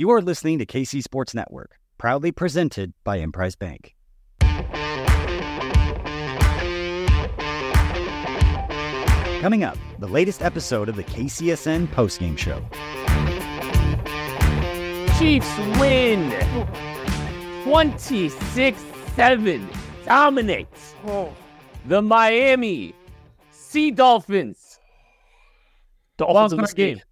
You are listening to KC Sports Network, proudly presented by Emprise Bank. Coming up, the latest episode of the KCSN postgame show. Chiefs win 26 7. Dominates the Miami Sea Dolphins. Dolphins in this game.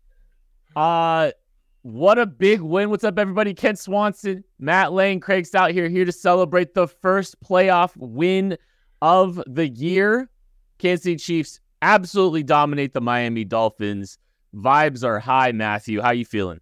Uh, what a big win. What's up, everybody? Kent Swanson, Matt Lane, Craig Stout here, here to celebrate the first playoff win of the year. Kansas City Chiefs absolutely dominate the Miami Dolphins. Vibes are high, Matthew. How you feeling?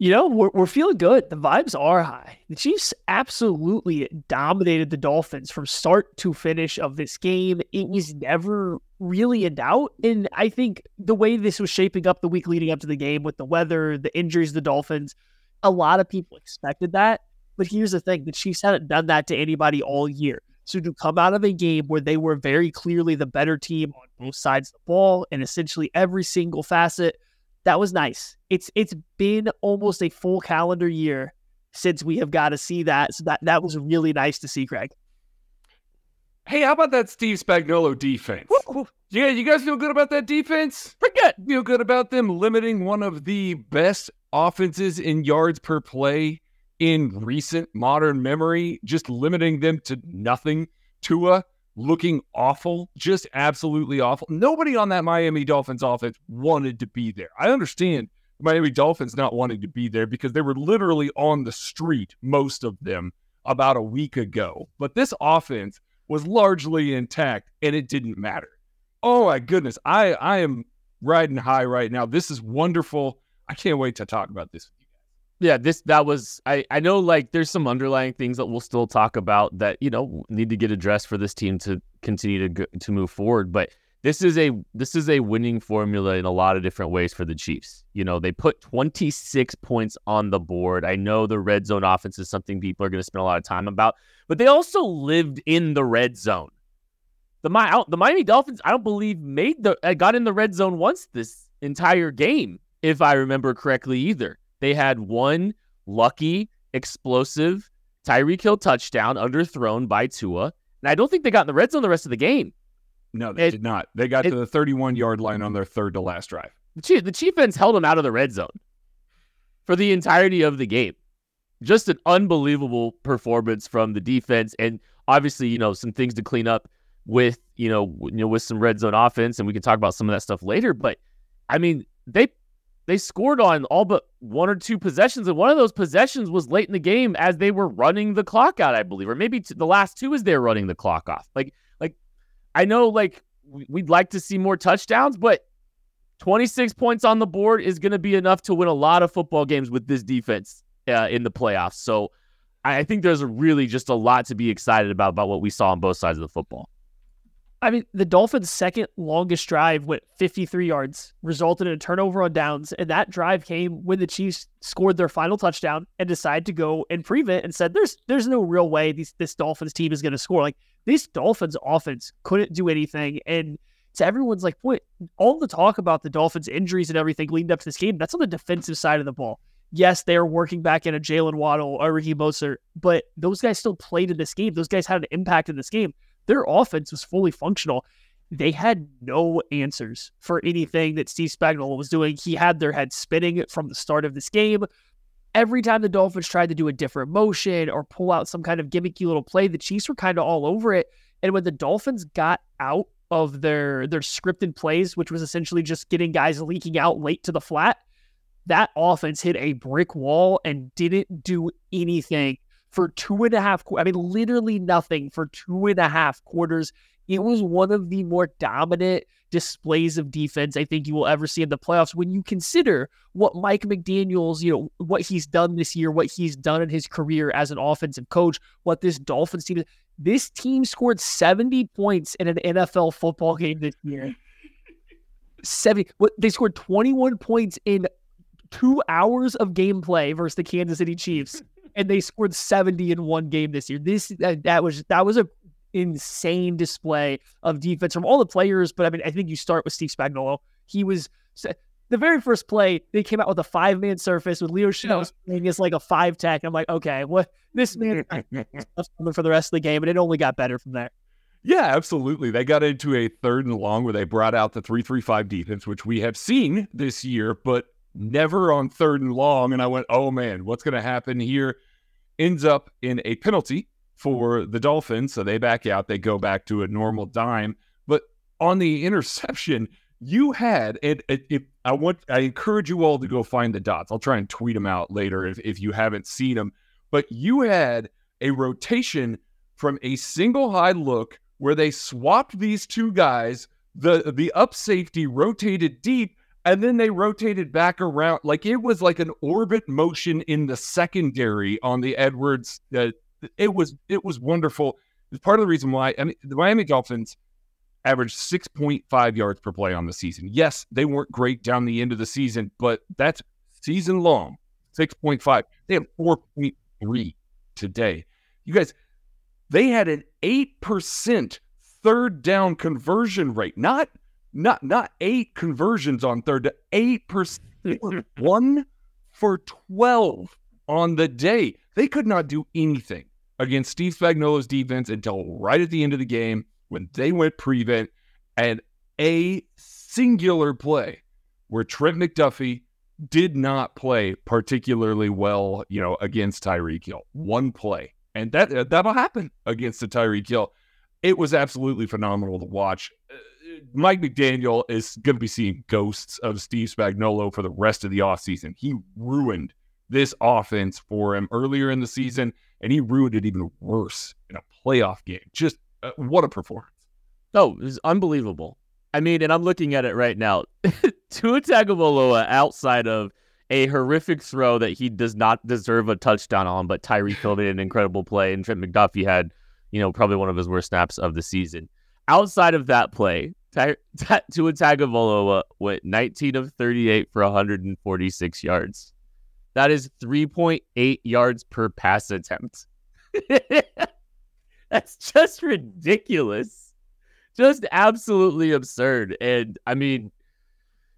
You know, we're, we're feeling good. The vibes are high. The Chiefs absolutely dominated the Dolphins from start to finish of this game. It was never really in doubt. And I think the way this was shaping up the week leading up to the game with the weather, the injuries, the Dolphins, a lot of people expected that. But here's the thing the Chiefs haven't done that to anybody all year. So to come out of a game where they were very clearly the better team on both sides of the ball and essentially every single facet – that was nice. It's it's been almost a full calendar year since we have got to see that. So that that was really nice to see, Craig. Hey, how about that Steve Spagnuolo defense? Yeah, you guys feel good about that defense? Forget feel good about them limiting one of the best offenses in yards per play in recent modern memory, just limiting them to nothing. Tua looking awful, just absolutely awful. Nobody on that Miami Dolphins offense wanted to be there. I understand Miami Dolphins not wanting to be there because they were literally on the street, most of them, about a week ago. But this offense was largely intact and it didn't matter. Oh my goodness. I, I am riding high right now. This is wonderful. I can't wait to talk about this yeah, this that was I I know like there's some underlying things that we'll still talk about that you know need to get addressed for this team to continue to to move forward, but this is a this is a winning formula in a lot of different ways for the Chiefs. You know, they put 26 points on the board. I know the red zone offense is something people are going to spend a lot of time about, but they also lived in the red zone. The my the Miami Dolphins, I don't believe made the uh, got in the red zone once this entire game, if I remember correctly either. They had one lucky, explosive Tyreek Hill touchdown underthrown by Tua. And I don't think they got in the red zone the rest of the game. No, they it, did not. They got it, to the 31 yard line on their third to last drive. The, Chief, the Chiefs held them out of the red zone for the entirety of the game. Just an unbelievable performance from the defense. And obviously, you know, some things to clean up with, you know, you know, with some red zone offense. And we can talk about some of that stuff later. But I mean, they they scored on all but one or two possessions, and one of those possessions was late in the game as they were running the clock out, I believe, or maybe the last two as they're running the clock off. Like, like I know, like we'd like to see more touchdowns, but 26 points on the board is going to be enough to win a lot of football games with this defense uh, in the playoffs. So I think there's really just a lot to be excited about about what we saw on both sides of the football. I mean, the Dolphins' second longest drive went 53 yards, resulted in a turnover on downs, and that drive came when the Chiefs scored their final touchdown and decided to go and prevent and said, "There's there's no real way these, this Dolphins team is going to score." Like this Dolphins offense couldn't do anything, and to everyone's like point, all the talk about the Dolphins' injuries and everything leading up to this game, that's on the defensive side of the ball. Yes, they are working back in a Jaylen Waddle or Ricky Mostert, but those guys still played in this game. Those guys had an impact in this game their offense was fully functional. They had no answers for anything that Steve Spagnuolo was doing. He had their head spinning from the start of this game. Every time the Dolphins tried to do a different motion or pull out some kind of gimmicky little play, the Chiefs were kind of all over it. And when the Dolphins got out of their their scripted plays, which was essentially just getting guys leaking out late to the flat, that offense hit a brick wall and didn't do anything for two and a half. I mean, literally nothing for two and a half quarters. It was one of the more dominant displays of defense I think you will ever see in the playoffs. When you consider what Mike McDaniel's, you know, what he's done this year, what he's done in his career as an offensive coach, what this Dolphins team, this team scored 70 points in an NFL football game this year. 70. What they scored 21 points in two hours of gameplay versus the Kansas City Chiefs and they scored 70 in one game this year. This that, that was that was a insane display of defense from all the players. But I mean, I think you start with Steve Spagnuolo. He was the very first play, they came out with a five man surface with Leo Chenal playing as like a five tech. I'm like, okay, what this man coming for the rest of the game, and it only got better from there. Yeah, absolutely. They got into a third and long where they brought out the 335 defense, which we have seen this year, but never on third and long. And I went, oh man, what's going to happen here? Ends up in a penalty for the Dolphins. So they back out, they go back to a normal dime. But on the interception, you had, and if I want, I encourage you all to go find the dots. I'll try and tweet them out later if, if you haven't seen them. But you had a rotation from a single high look where they swapped these two guys. The the up safety rotated deep, and then they rotated back around. Like it was like an orbit motion in the secondary on the Edwards. Uh, it was it was wonderful. It's part of the reason why I mean the Miami Dolphins averaged 6.5 yards per play on the season. Yes, they weren't great down the end of the season, but that's season long. 6.5. They have 4.3 today. You guys, they had an 8% third down conversion rate. Not not not eight conversions on third, to eight percent. one for 12 on the day. They could not do anything against Steve Spagnuolo's defense until right at the end of the game when they went prevent and a singular play where Trent McDuffie did not play particularly well, you know, against Tyreek Hill. One play. And that uh, that'll happen against the Tyreek Hill. It was absolutely phenomenal to watch. Uh, Mike McDaniel is going to be seeing ghosts of Steve Spagnuolo for the rest of the offseason. He ruined this offense for him earlier in the season, and he ruined it even worse in a playoff game. Just uh, what a performance. Oh, it was unbelievable. I mean, and I'm looking at it right now. Tua Tagovailoa, outside of a horrific throw that he does not deserve a touchdown on, but Tyreek Hill made an incredible play, and Trent McDuffie had, you know, probably one of his worst snaps of the season. Outside of that play, Ty- T- Tua Tagovailoa went 19 of 38 for 146 yards. That is 3.8 yards per pass attempt. That's just ridiculous. Just absolutely absurd. And I mean,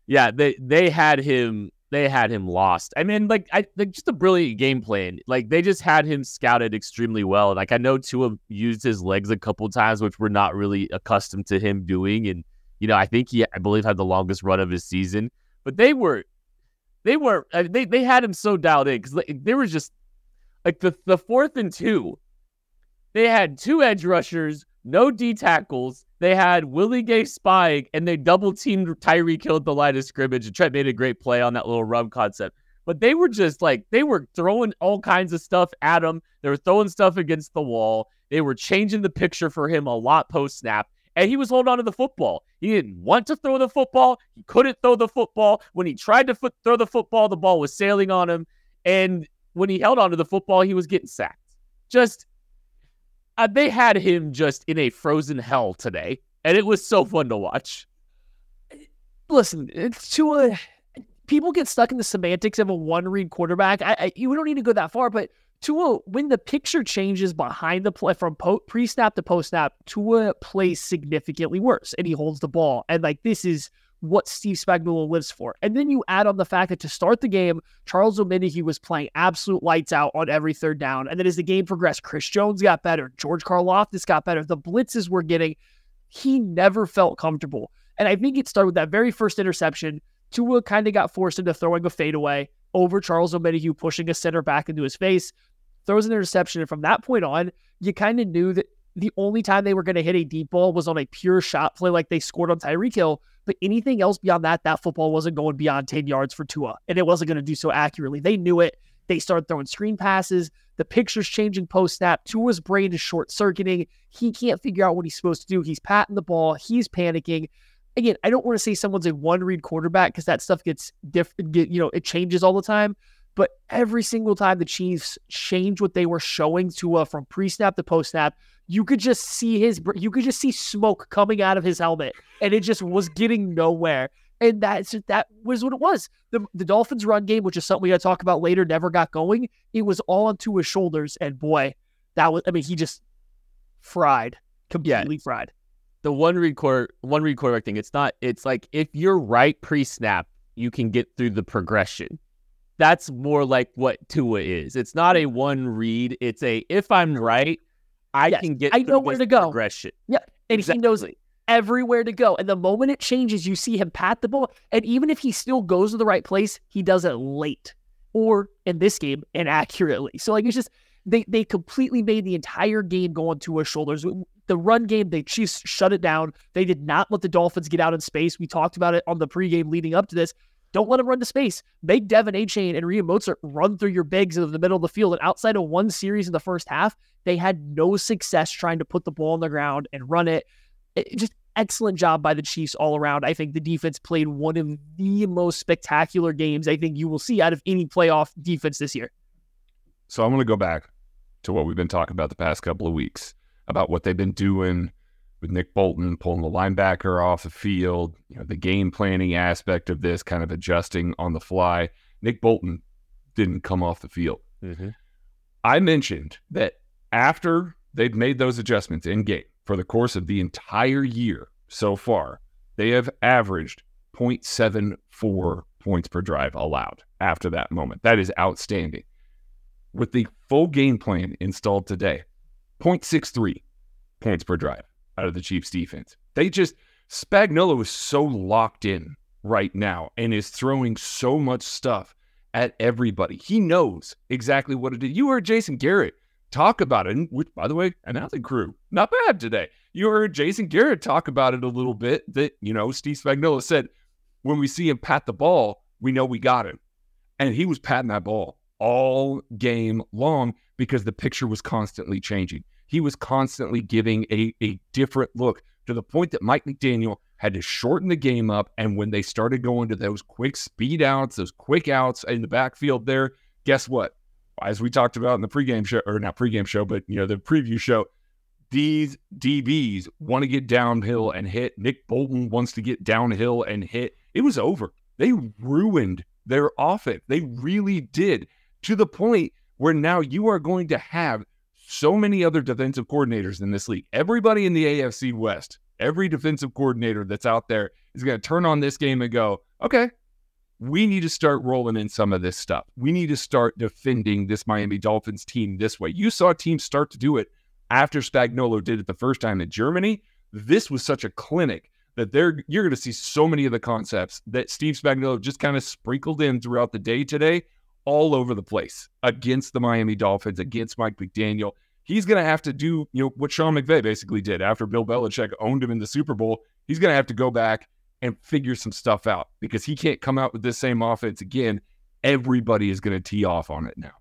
yeah, they they had him they had him lost. I mean, like I like just a brilliant game plan. Like they just had him scouted extremely well. Like I know Tua used his legs a couple times, which we're not really accustomed to him doing. And you know, I think he I believe had the longest run of his season. But they were they were uh, they they had him so dialed in because like, they were just like the the fourth and two they had two edge rushers, no D tackles. They had Willie Gay spying, and they double teamed Tyree killed the line of scrimmage. And Trent made a great play on that little rub concept. But they were just like, they were throwing all kinds of stuff at him. They were throwing stuff against the wall. They were changing the picture for him a lot post snap. And he was holding on to the football. He didn't want to throw the football. He couldn't throw the football. When he tried to foot, throw the football, the ball was sailing on him. And when he held onto the football, he was getting sacked. Just uh, they had him just in a frozen hell today, and it was so fun to watch. Listen, it's to a people get stuck in the semantics of a one read quarterback. I, I you don't need to go that far, but Tua, when the picture changes behind the play from po- pre snap to post snap, Tua plays significantly worse, and he holds the ball. And like this is what Steve Spagnuolo lives for. And then you add on the fact that to start the game, Charles Omenihu was playing absolute lights out on every third down. And then as the game progressed, Chris Jones got better, George Karlaftis got better. The blitzes were getting, he never felt comfortable. And I think it started with that very first interception. Tua kind of got forced into throwing a fadeaway over Charles Omenihu, pushing a center back into his face, throws an interception. And from that point on, you kind of knew that the only time they were going to hit a deep ball was on a pure shot play like they scored on Tyreek Hill but anything else beyond that, that football wasn't going beyond 10 yards for Tua, and it wasn't going to do so accurately. They knew it. They started throwing screen passes. The picture's changing post snap. Tua's brain is short circuiting. He can't figure out what he's supposed to do. He's patting the ball. He's panicking. Again, I don't want to say someone's a one read quarterback because that stuff gets different. Get, you know, it changes all the time. But every single time the Chiefs changed what they were showing Tua from pre snap to post snap, you could just see his you could just see smoke coming out of his helmet and it just was getting nowhere and that's that was what it was the, the dolphins run game which is something we got to talk about later never got going it was all onto his shoulders and boy that was i mean he just fried completely yeah. fried the one read record one read quarterback thing it's not it's like if you're right pre-snap you can get through the progression. That's more like what Tua is. It's not a one read. It's a if I'm right, I Yes, can get I know where to go. progression. Yeah. And he knows everywhere to go. And the moment it changes, you see him pat the ball. And even if he still goes to the right place, he does it late or in this game, inaccurately. So, like, it's just, they, they completely made the entire game go on Tua's shoulders. The run game, they Chiefs shut it down. They did not let the Dolphins get out in space. We talked about it on the pregame leading up to this. Don't let them run to space. Make De'Von Achane and Raheem Mostert run through your bigs in the middle of the field. And outside of one series in the first half, they had no success trying to put the ball on the ground and run it. It- just excellent job by the Chiefs all around. I think the defense played one of the most spectacular games I think you will see out of any playoff defense this year. So I'm going to go back to what we've been talking about the past couple of weeks about what they've been doing with Nick Bolton pulling the linebacker off the field, you know, the game planning aspect of this kind of adjusting on the fly. Nick Bolton didn't come off the field. Mm-hmm. I mentioned that after they've made those adjustments in game for the course of the entire year so far, they have averaged 0.74 points per drive allowed after that moment. That is outstanding. With the full game plan installed today, 0.63 points per drive out of the Chiefs defense. They just, Spagnuolo is so locked in right now and is throwing so much stuff at everybody. He knows exactly what it is. You heard Jason Garrett talk about it, which, by the way, announcing crew, not bad today. You heard Jason Garrett talk about it a little bit. That you know, Steve Spagnuolo said, when we see him pat the ball, we know we got him, and he was patting that ball all game long because the picture was constantly changing. He was constantly giving a a different look to the point that Mike McDaniel had to shorten the game up. And when they started going to those quick speed outs, those quick outs in the backfield there, guess what? As we talked about in the pregame show, or not pregame show, but you know, the preview show, these DBs want to get downhill and hit. Nick Bolton wants to get downhill and hit. It was over. They ruined their offense. They really did to the point where now you are going to have so many other defensive coordinators in this league. Everybody in the AFC West, every defensive coordinator that's out there is going to turn on this game and go, okay, we need to start rolling in some of this stuff. We need to start defending this Miami Dolphins team this way. You saw teams start to do it after Spagnuolo did it the first time in Germany. This was such a clinic that they're you're going to see so many of the concepts that Steve Spagnuolo just kind of sprinkled in throughout the day today all over the place against the Miami Dolphins, against Mike McDaniel. He's going to have to do, you know, what Sean McVay basically did after Bill Belichick owned him in the Super Bowl. He's going to have to go back and figure some stuff out because he can't come out with this same offense again. Everybody is going to tee off on it now.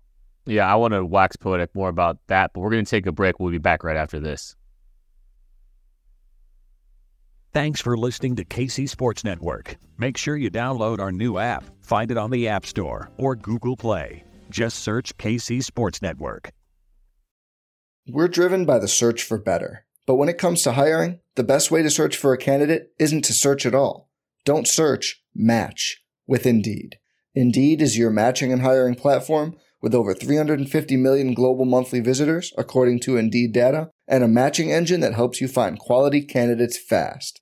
Yeah, I want to wax poetic more about that, but we're going to take a break. We'll be back right after this. Thanks for listening to KC Sports Network. Make sure you download our new app. Find it on the App Store or Google Play. Just search KC Sports Network. We're driven by the search for better. But when it comes to hiring, the best way to search for a candidate isn't to search at all. Don't search, match with Indeed. Indeed is your matching and hiring platform with over 350 million global monthly visitors, according to Indeed data, and a matching engine that helps you find quality candidates fast.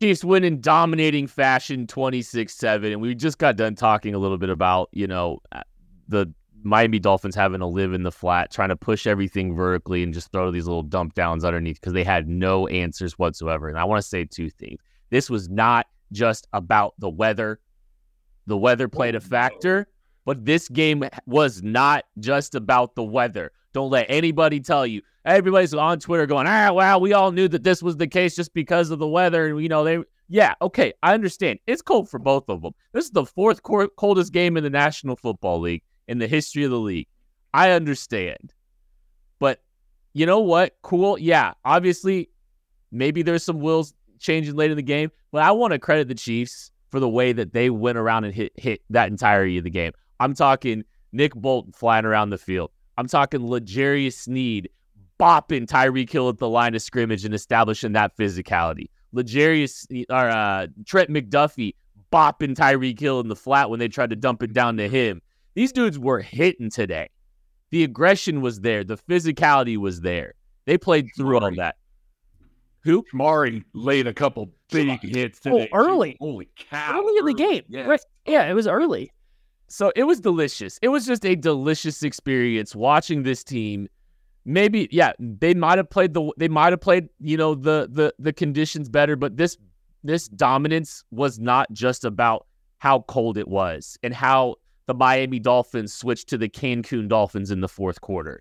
Chiefs win in dominating fashion 26-7 and we just got done talking a little bit about, you know, uh, the Miami Dolphins having to live in the flat, trying to push everything vertically and just throw these little dump downs underneath because they had no answers whatsoever. And I want to say two things. This was not just about the weather. The weather played a factor, but this game was not just about the weather. Don't let anybody tell you. Everybody's on Twitter going, ah, wow, we all knew that this was the case just because of the weather. And, you know, they, yeah, okay, I understand. It's cold for both of them. This is the fourth coldest game in the National Football League in the history of the league. I understand. But you know what? Cool. Yeah, obviously, maybe there's some wills changing late in the game, but I want to credit the Chiefs for the way that they went around and hit hit that entirety of the game. I'm talking Nick Bolton flying around the field. I'm talking L'Jarius Sneed bopping Tyreek Hill at the line of scrimmage and establishing that physicality. L'Jarius or uh, Trent McDuffie bopping Tyreek Hill in the flat when they tried to dump it down to him. These dudes were hitting today. The aggression was there. The physicality was there. They played through all that. Who? Mari laid a couple big hits oh, today. Oh, early. Holy cow. Early in the game. Yeah. Right. Yeah, it was early. So it was delicious. It was just a delicious experience watching this team. Maybe, yeah, they might have played the they might have played, you know, the the the conditions better, but this this dominance was not just about how cold it was and how the Miami Dolphins switched to the Cancun Dolphins in the fourth quarter.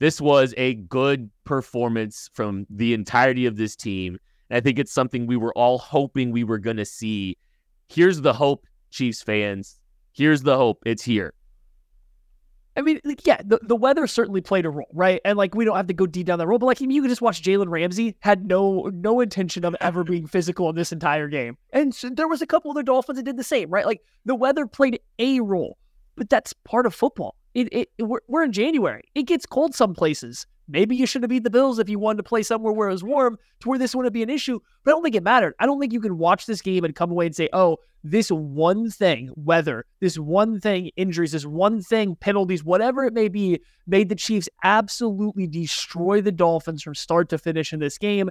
This was a good performance from the entirety of this team. And I think it's something we were all hoping we were going to see. Here's the hope, Chiefs fans. Here's the hope. It's here. I mean, like, yeah, the, the weather certainly played a role, right? And like we don't have to go deep down that road, but like you could just watch Jalen Ramsey had no no intention of ever being physical in this entire game, and so there was a couple other Dolphins that did the same, right? Like the weather played a role, but that's part of football. It, it we're, we're in January. It gets cold some places. Maybe you should have beat the Bills if you wanted to play somewhere where it was warm to where this wouldn't be an issue. But I don't think it mattered. I don't think you can watch this game and come away and say, oh, this one thing, weather, this one thing, injuries, this one thing, penalties, whatever it may be, made the Chiefs absolutely destroy the Dolphins from start to finish in this game.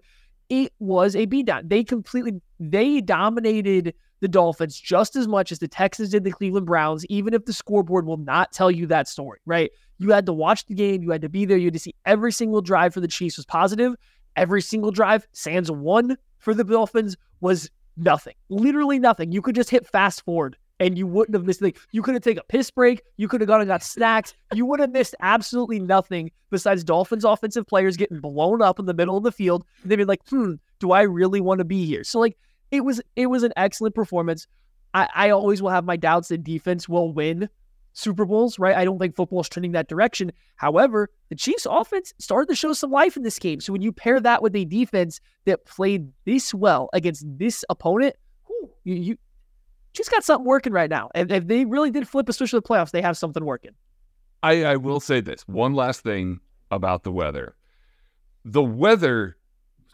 It was a beatdown. They completely they dominated the Dolphins just as much as the Texans did the Cleveland Browns, even if the scoreboard will not tell you that story, right? You had to watch the game, you had to be there, you had to see every single drive for the Chiefs was positive. Every single drive, Sands one for the Dolphins was nothing. Literally nothing. You could just hit fast forward and you wouldn't have missed like you could have taken a piss break, you could have gone and got snacks, you would have missed absolutely nothing besides Dolphins offensive players getting blown up in the middle of the field. And they'd be like, hmm, do I really want to be here? So like it was it was an excellent performance. I, I always will have my doubts that defense will win Super Bowls, right? I don't think football is trending that direction. However, the Chiefs offense started to show some life in this game. So when you pair that with a defense that played this well against this opponent, whew, you, you just got something working right now. And if they really did flip, a switch especially the playoffs, they have something working. I, I will say this one last thing about the weather. The weather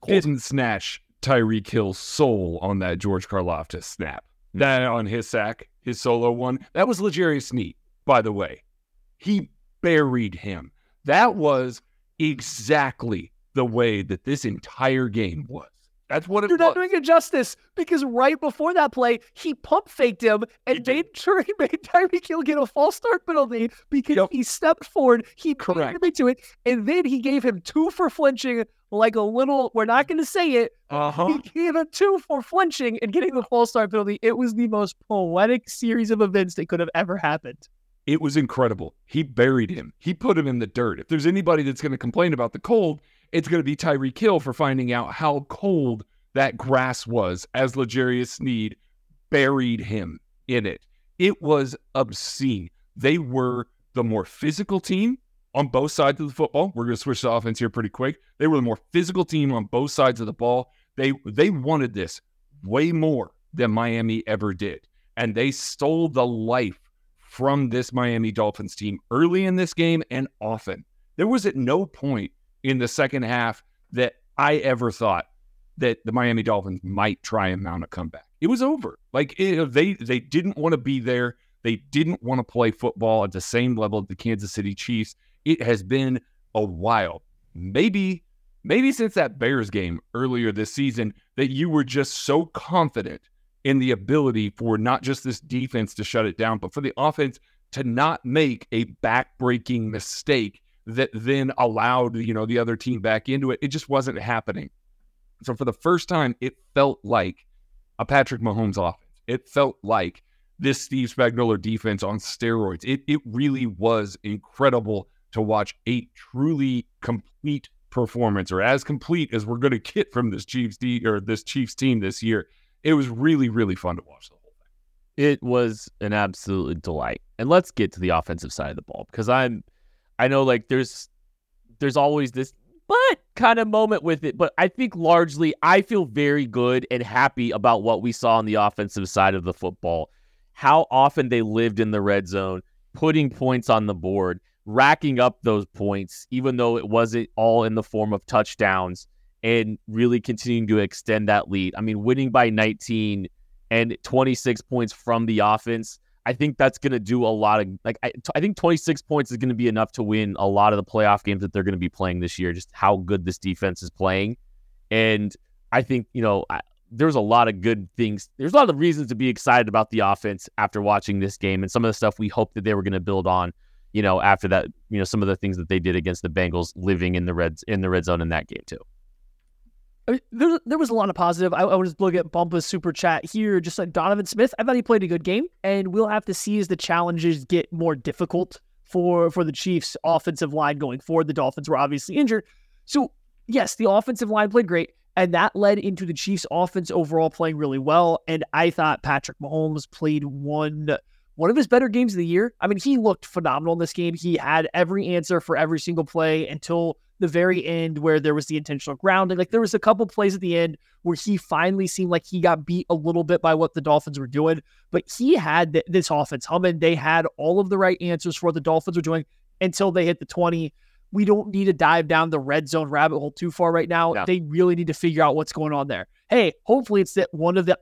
didn't snatch Tyreek Hill's soul on that George Karlaftis snap. Hmm. That on his sack, his solo one, that was L'Jarius Sneed, by the way. He buried him. That was exactly the way that this entire game was. That's what it You're was. not doing it justice because right before that play, he pump faked him and made sure he made Tyreek Hill get a false start penalty because yep. he stepped forward. He correct to it, and then he gave him two for flinching, like a little. We're not going to say it. Uh-huh. He gave him two for flinching and getting the false start penalty. It was the most poetic series of events that could have ever happened. It was incredible. He buried him. He put him in the dirt. If there's anybody that's going to complain about the cold, it's going to be Tyreek Hill for finding out how cold that grass was as L'Jarius Sneed buried him in it. It was obscene. They were the more physical team on both sides of the football. We're going to switch to offense here pretty quick. They were the more physical team on both sides of the ball. They they wanted this way more than Miami ever did. And they stole the life from this Miami Dolphins team early in this game and often. There was at no point in the second half that I ever thought that the Miami Dolphins might try and mount a comeback. It was over. Like it, they they didn't want to be there. They didn't want to play football at the same level as the Kansas City Chiefs. It has been a while. Maybe maybe since that Bears game earlier this season that you were just so confident in the ability for not just this defense to shut it down, but for the offense to not make a backbreaking mistake that then allowed, you know, the other team back into it. It just wasn't happening. So for the first time, it felt like a Patrick Mahomes offense. It felt like this Steve Spagnuolo defense on steroids. It it really was incredible to watch a truly complete performance, or as complete as we're going to get from this Chiefs D or this Chiefs team this year. It was really really fun to watch the whole thing. It was an absolute delight. And let's get to the offensive side of the ball because I'm I know like there's there's always this but kind of moment with it. But I think largely I feel very good and happy about what we saw on the offensive side of the football. How often they lived in the red zone, putting points on the board, racking up those points, even though it wasn't all in the form of touchdowns, and really continuing to extend that lead. I mean, winning by 19 and 26 points from the offense I think that's going to do a lot of like I, I think 26 points is going to be enough to win a lot of the playoff games that they're going to be playing this year. Just how good this defense is playing, and I think you know I, there's a lot of good things. There's a lot of reasons to be excited about the offense after watching this game and some of the stuff we hoped that they were going to build on. You know, after that, you know, some of the things that they did against the Bengals, living in the reds in the red zone in that game too. I mean, there, there was a lot of positive. I, I was looking at Bumpa's super chat here, just like Donovan Smith. I thought he played a good game, and we'll have to see as the challenges get more difficult for for the Chiefs' offensive line going forward. The Dolphins were obviously injured, so yes, the offensive line played great, and that led into the Chiefs' offense overall playing really well. And I thought Patrick Mahomes played one one of his better games of the year. I mean, he looked phenomenal in this game. He had every answer for every single play until the very end where there was the intentional grounding. Like there was a couple plays at the end where he finally seemed like he got beat a little bit by what the Dolphins were doing, but he had th- this offense humming. They had all of the right answers for what the Dolphins were doing until they hit the 20. We don't need to dive down the red zone rabbit hole too far right now. Yeah. They really need to figure out what's going on there. Hey, hopefully it's that one of the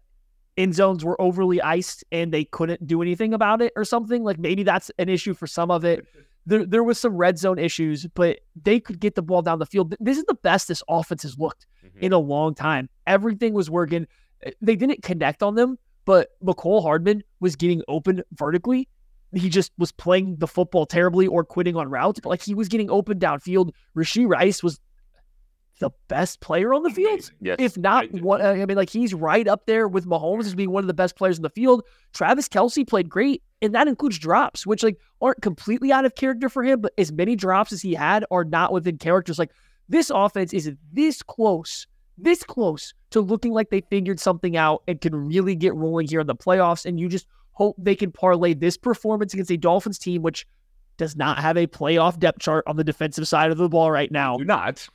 end zones were overly iced and they couldn't do anything about it or something. Like maybe that's an issue for some of it there there was some red zone issues, but they could get the ball down the field. This is the best this offense has looked mm-hmm. in a long time. Everything was working. Eh, they didn't connect on them, but Mecole Hardman was getting open vertically. He just was playing the football terribly or quitting on routes, but like he was getting open downfield. Rashee Rice was the best player on the field. Yes, if not one, uh, I mean, like he's right up there with Mahomes as being one of the best players in the field. Travis Kelce played great, and that includes drops, which like aren't completely out of character for him, but as many drops as he had are not within characters. Like this offense is this close, this close to looking like they figured something out and can really get rolling here in the playoffs. And you just hope they can parlay this performance against a Dolphins team, which does not have a playoff depth chart on the defensive side of the ball right now. Do not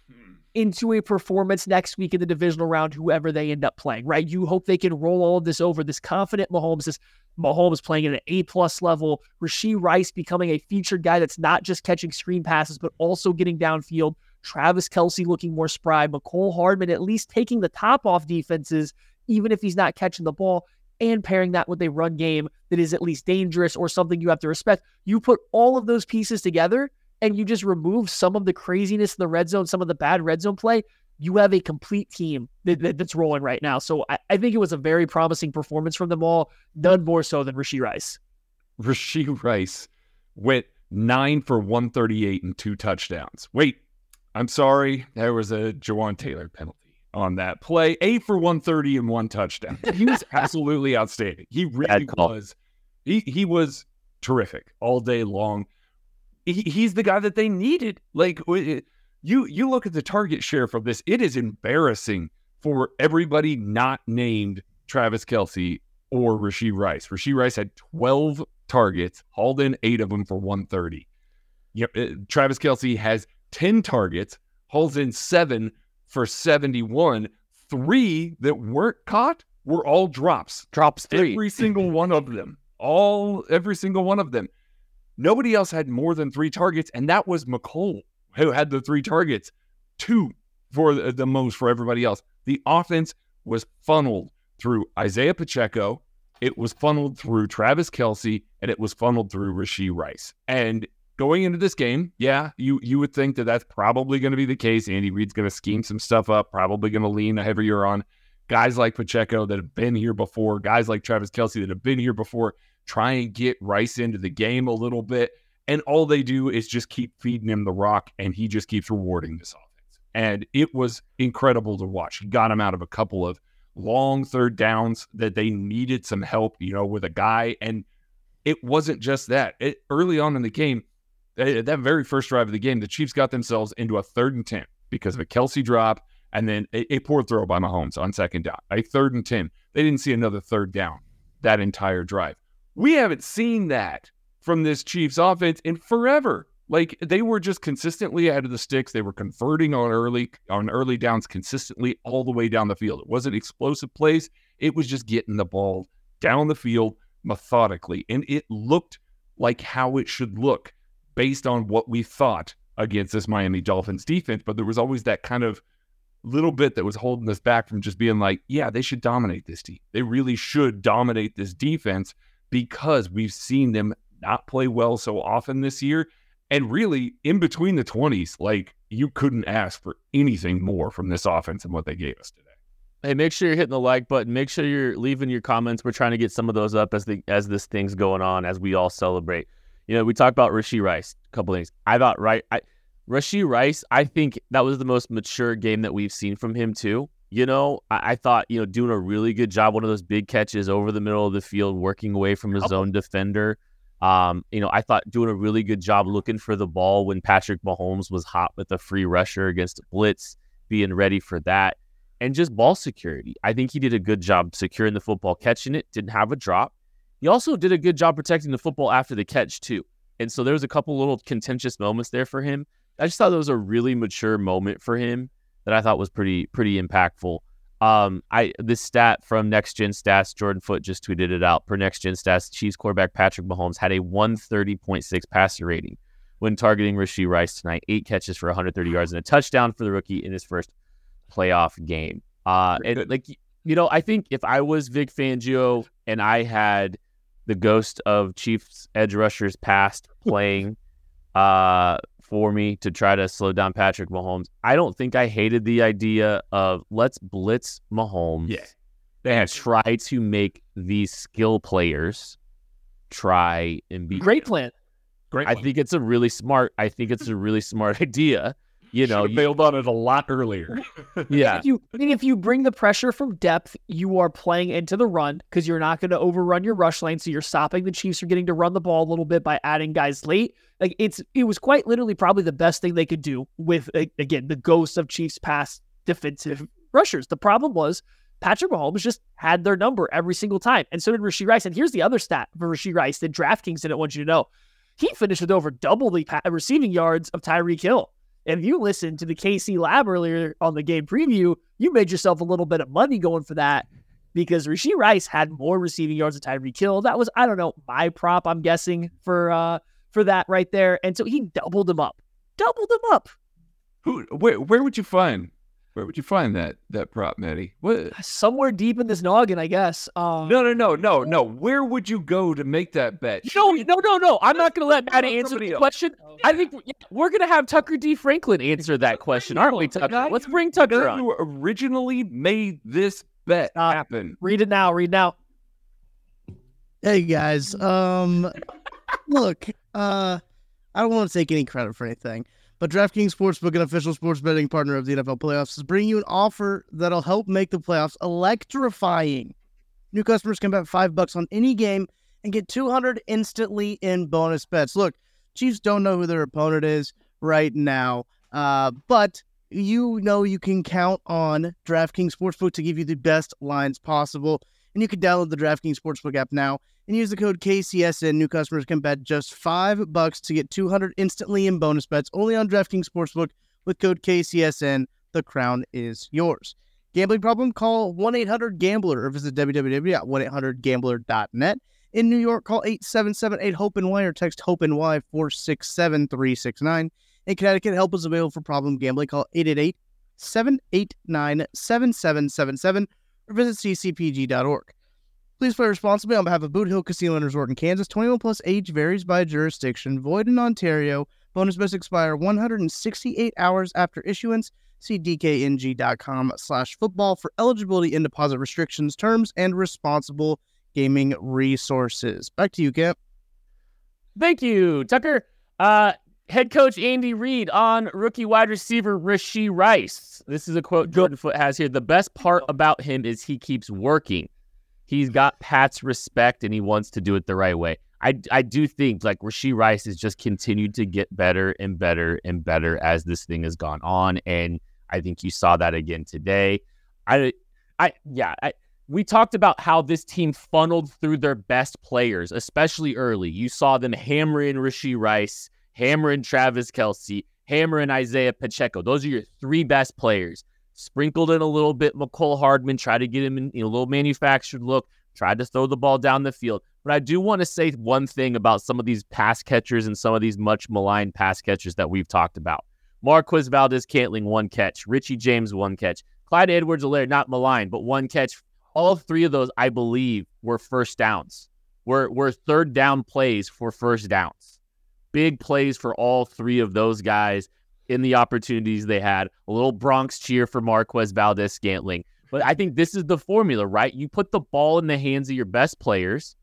into a performance next week in the divisional round, whoever they end up playing, right? You hope they can roll all of this over. This confident Mahomes, this Mahomes playing at an A plus level, Rashee Rice becoming a featured guy that's not just catching screen passes, but also getting downfield. Travis Kelce looking more spry, Mecole Hardman at least taking the top off defenses, even if he's not catching the ball, and pairing that with a run game that is at least dangerous or something you have to respect. You put all of those pieces together and you just remove some of the craziness in the red zone, some of the bad red zone play, you have a complete team that, that, that's rolling right now. So I, I, think it was a very promising performance from them all, none more so than Rashee Rice. Rashee Rice went nine for 138 and two touchdowns. Wait, I'm sorry. There was a Jawaan Taylor penalty on that play. Eight for 130 and one touchdown. He was absolutely outstanding. He really was. He, he was terrific all day long he, he's the guy that they needed. Like you you look at the target share from this, it is embarrassing for everybody not named Travis Kelce or Rashee Rice. Rashee Rice had 12 targets, hauled in eight of them for 130. You know, uh, Travis Kelce has 10 targets, hauls in seven for 71, three that weren't caught were all drops. Drops three. Every single one of them. All every single one of them. Nobody else had more than three targets, and that was Mecole who had the three targets, two for the, the most for everybody else. The offense was funneled through Isaiah Pacheco, it was funneled through Travis Kelce, and it was funneled through Rashee Rice. And going into this game, yeah, you you would think that that's probably going to be the case. Andy Reid's going to scheme some stuff up, probably going to lean heavier on guys like Pacheco that have been here before, guys like Travis Kelce that have been here before, try and get Rice into the game a little bit. And all they do is just keep feeding him the rock, and he just keeps rewarding this offense. And it was incredible to watch. He got him out of a couple of long third downs that they needed some help, you know, with a guy. And it wasn't just that. It, early on in the game, that, that very first drive of the game, the Chiefs got themselves into a third and 10 because of a Kelce drop and then a, a poor throw by Mahomes on second down, a third and 10. They didn't see another third down that entire drive. We haven't seen that from this Chiefs offense in forever. Like they were just consistently out of the sticks. They were converting on early on early downs consistently all the way down the field. It wasn't explosive plays. It was just getting the ball down the field methodically. And it looked like how it should look based on what we thought against this Miami Dolphins defense. But there was always that kind of little bit that was holding us back from just being like, yeah, they should dominate this team. They really should dominate this defense because we've seen them not play well so often this year. And really, in between the 20s, like you couldn't ask for anything more from this offense than what they gave us today. Hey, make sure you're hitting the like button. Make sure you're leaving your comments. We're trying to get some of those up as the as this thing's going on, as we all celebrate. You know, we talked about Rashee Rice. A couple things. I thought right, I, Rashee Rice. I think that was the most mature game that we've seen from him too. You know, I, I, thought you know doing a really good job. One of those big catches over the middle of the field, working away from his own defender. Um, you know, I thought doing a really good job looking for the ball when Patrick Mahomes was hot with a free rusher against a blitz, being ready for that, and just ball security. I think he did a good job securing the football, catching it, didn't have a drop. He also did a good job protecting the football after the catch too. And so there was a couple little contentious moments there for him. I just thought that was a really mature moment for him that I thought was pretty pretty impactful. Um, I this stat from Next Gen Stats, Jordan Foot just tweeted it out. Per Next Gen Stats, Chiefs quarterback Patrick Mahomes had a 130.6 passer rating when targeting Rashee Rice tonight. Eight catches for 130 yards and a touchdown for the rookie in his first playoff game. Uh, and like you know, I think if I was Vic Fangio and I had the ghost of Chiefs edge rushers past playing uh for me to try to slow down Patrick Mahomes. I don't think I hated the idea of let's blitz Mahomes. Yeah. They have try to make these skill players try and be great plan. Great. I think it's a really smart. I think it's a really smart idea. You know, you bailed on it a lot earlier. yeah. If you I mean, if you bring the pressure from depth, you are playing into the run because you're not going to overrun your rush lane, so you're stopping the Chiefs from getting to run the ball a little bit by adding guys late. Like it's it was quite literally probably the best thing they could do with again the ghost of Chiefs past defensive rushers. The problem was Patrick Mahomes just had their number every single time, and so did Rashee Rice. And here's the other stat for Rashee Rice that DraftKings didn't want you to know: he finished with over double the receiving yards of Tyreek Hill. If you listened to the KC Lab earlier on the game preview, you made yourself a little bit of money going for that because Rashee Rice had more receiving yards than Tyreek Hill. That was, I don't know, my prop, I'm guessing, for uh for that right there. And so he doubled him up. Doubled him up. Who where where would you find where would you find that that prop, Maddie? What? Somewhere deep in this noggin, I guess. Um, no, no, no, no, no. Where would you go to make that bet? No, no, no, no. I'm not going to let Maddie answer the question. I think we're going to have Tucker D. Franklin answer that question, aren't we, Tucker? Let's bring Tucker on. Who originally made this bet uh, happen? Read it now. Read now. Hey guys. Um, look. Uh, I don't want to take any credit for anything. But DraftKings Sportsbook, an official sports betting partner of the NFL playoffs, is bringing you an offer that'll help make the playoffs electrifying. New customers can bet five bucks on any game and get 200 instantly in bonus bets. Look, Chiefs don't know who their opponent is right now, uh, but you know you can count on DraftKings Sportsbook to give you the best lines possible. And you can download the DraftKings Sportsbook app now and use the code KCSN. New customers can bet just five bucks to get 200 instantly in bonus bets only on DraftKings Sportsbook with code KCSN. The crown is yours. Gambling problem? Call 1 800 Gambler or visit www.1800Gambler.net. In New York, call 877 8 HOPE NY or text HOPE NY 467 369. In Connecticut, help is available for problem gambling. Call 888 789 7777 or visit ccpg.org. Please play responsibly on behalf of Boot Hill Casino and Resort in Kansas. 21 plus age varies by jurisdiction. Void in Ontario. Bonus must expire 168 hours after issuance. See dkng.com slash football for eligibility and deposit restrictions, terms, and responsible gaming resources. Back to you, Camp. Thank you, Tucker. Uh, head coach Andy Reid on rookie wide receiver Rashee Rice. This is a quote Jordan Foot has here. The best part about him is he keeps working. He's got Pat's respect and he wants to do it the right way. I, I do think like Rashee Rice has just continued to get better and better and better as this thing has gone on. And I think you saw that again today. I, I, yeah, I, we talked about how this team funneled through their best players, especially early. You saw them hammering Rashee Rice, hammering Travis Kelce, hammering Isaiah Pacheco. Those are your three best players. Sprinkled in a little bit Mecole Hardman, tried to get him in you a little manufactured look, tried to throw the ball down the field. But I do want to say one thing about some of these pass catchers and some of these much maligned pass catchers that we've talked about. Marquez Valdes-Scantling, one catch. Richie James, one catch. Clyde Edwards Helaire, not maligned, but one catch. All three of those, I believe, were first downs, were, were third down plays for first downs. Big plays for all three of those guys in the opportunities they had. A little Bronx cheer for Marquez Valdes Scantling. But I think this is the formula, right? You put the ball in the hands of your best players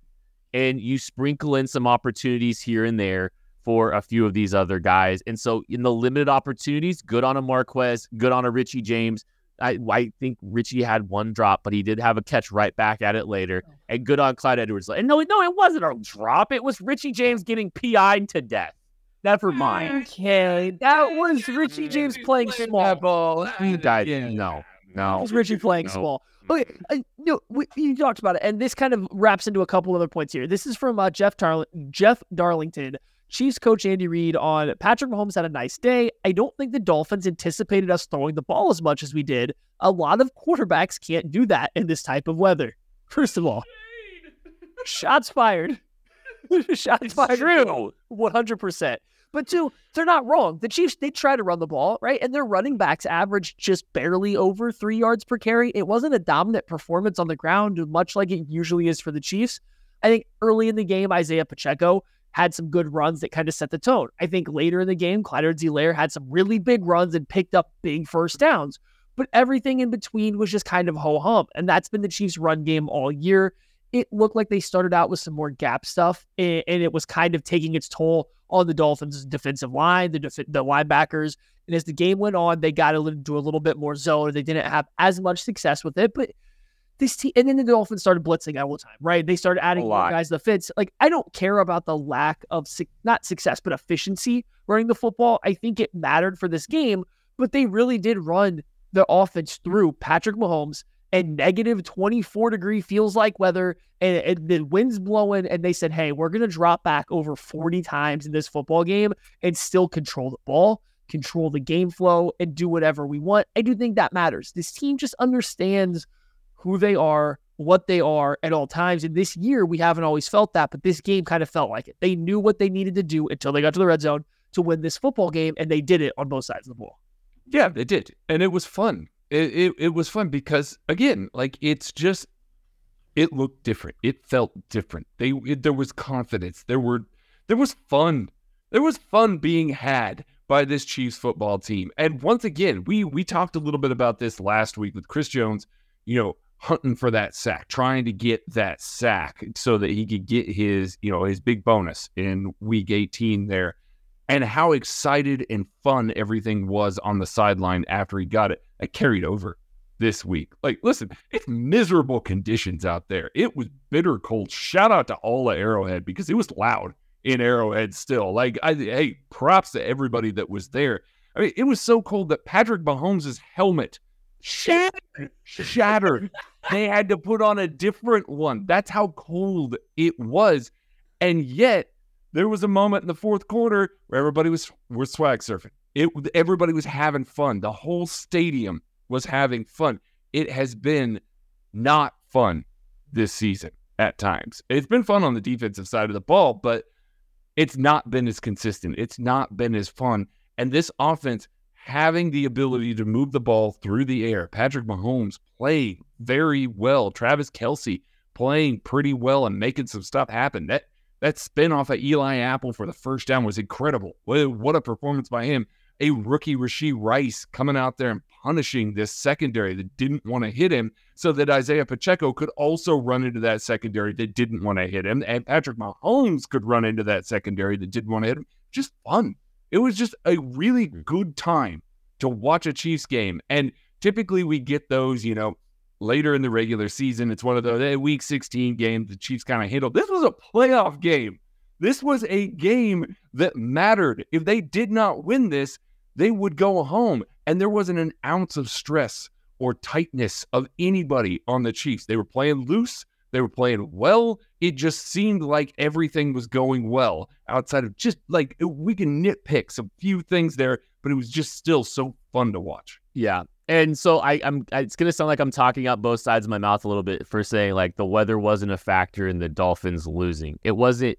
and you sprinkle in some opportunities here and there for a few of these other guys. And so in the limited opportunities, good on a Marquez, good on a Richie James. I, I think Richie had one drop, but he did have a catch right back at it later. Oh. And good on Clyde Edwards. And no, no, it wasn't a drop. It was Richie James getting PI'd to death. Never mind. Okay, that was Richie James playing small. ball. He died. No, no. That was Richie playing No. small. Okay, uh, no, we, you talked about it, and this kind of wraps into a couple other points here. This is from uh, Jeff Darl- Jeff Darlington, Chiefs coach Andy Reid on Patrick Mahomes had a nice day. I don't think the Dolphins anticipated us throwing the ball as much as we did. A lot of quarterbacks can't do that in this type of weather. First of all, shots fired. shots fired. true. One hundred percent. But two, they're not wrong. The Chiefs they try to run the ball right, and their running backs averaged just barely over three yards per carry. It wasn't a dominant performance on the ground, much like it usually is for the Chiefs. I think early in the game, Isaiah Pacheco had some good runs that kind of set the tone. I think later in the game, Clyde Edwards-Helaire had some really big runs and picked up big first downs. But everything in between was just kind of ho hum. And that's been the Chiefs' run game all year. It looked like they started out with some more gap stuff, and, and it was kind of taking its toll on the Dolphins' defensive line, the, def- the linebackers. And as the game went on, they got into a little bit more zone. They didn't have as much success with it, but this team, and then the Dolphins started blitzing all the time, right? They started adding more guys to the fits. Like, I don't care about the lack of, suc not success, but efficiency running the football. I think it mattered for this game, but they really did run the offense through Patrick Mahomes and negative 24 degree feels like weather and, and the wind's blowing and they said hey we're going to drop back over 40 times in this football game and still control the ball control the game flow and do whatever we want. I do think that matters. This team just understands who they are what they are at all times and this year we haven't always felt that but this game kind of felt like it. They knew what they needed to do until they got to the red zone to win this football game and they did it on both sides of the ball Yeah, it did, and it was fun. It, it it was fun because again, like it's just it looked different. It felt different. They it, there was confidence. There were there was fun. There was fun being had by this Chiefs football team. And once again, we we talked a little bit about this last week with Chris Jones. You know, hunting for that sack, trying to get that sack so that he could get his you know his big bonus in Week 18 there and how excited and fun everything was on the sideline after he got it. I carried over this week. Like, listen, it's miserable conditions out there. It was bitter cold. Shout out to all of Arrowhead because it was loud in Arrowhead still. Like, I hey, props to everybody that was there. I mean, it was so cold that Patrick Mahomes' helmet shattered. Shattered. they had to put on a different one. That's how cold it was. And yet, there was a moment in the fourth quarter where everybody was was swag surfing. It everybody was having fun. The whole stadium was having fun. it has been not fun this season at times. It's been fun on the defensive side of the ball, but it's not been as consistent. It's not been as fun. And this offense having the ability to move the ball through the air, Patrick Mahomes playing very well, Travis Kelce playing pretty well and making some stuff happen. That that spin off of Eli Apple for the first down was incredible. What, what a performance by him. A rookie Rashee Rice coming out there and punishing this secondary that didn't want to hit him so that Isaiah Pacheco could also run into that secondary that didn't want to hit him. And Patrick Mahomes could run into that secondary that didn't want to hit him. Just fun. It was just a really mm. good time to watch a Chiefs game. And typically we get those, you know, later in the regular season. It's one of the week 16 games the Chiefs kind of handled. This was a playoff game. This was a game that mattered. If they did not win this, they would go home. And there wasn't an ounce of stress or tightness of anybody on the Chiefs. They were playing loose. They were playing well. It just seemed like everything was going well outside of just like we can nitpick some few things there, but it was just still so fun to watch. Yeah. And so I, I'm it's gonna sound like I'm talking out both sides of my mouth a little bit for saying like the weather wasn't a factor in the Dolphins losing. It wasn't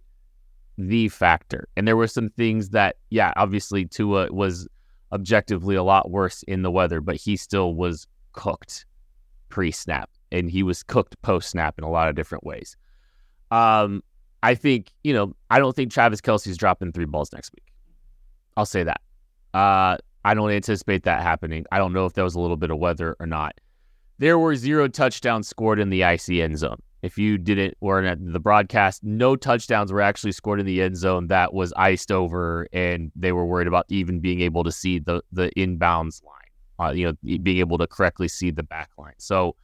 the factor. And there were some things that, yeah, obviously Tua was objectively a lot worse in the weather, but he still was cooked pre-snap and he was cooked post-snap in a lot of different ways. Um, I think, you know, I don't think Travis Kelce's dropping three balls next week. I'll say that. Uh, I don't anticipate that happening. I don't know if that was a little bit of weather or not. There were zero touchdowns scored in the icy end zone. If you didn't weren't at the broadcast, no touchdowns were actually scored in the end zone that was iced over, and they were worried about even being able to see the the inbounds line. Uh, you know, being able to correctly see the back line. So,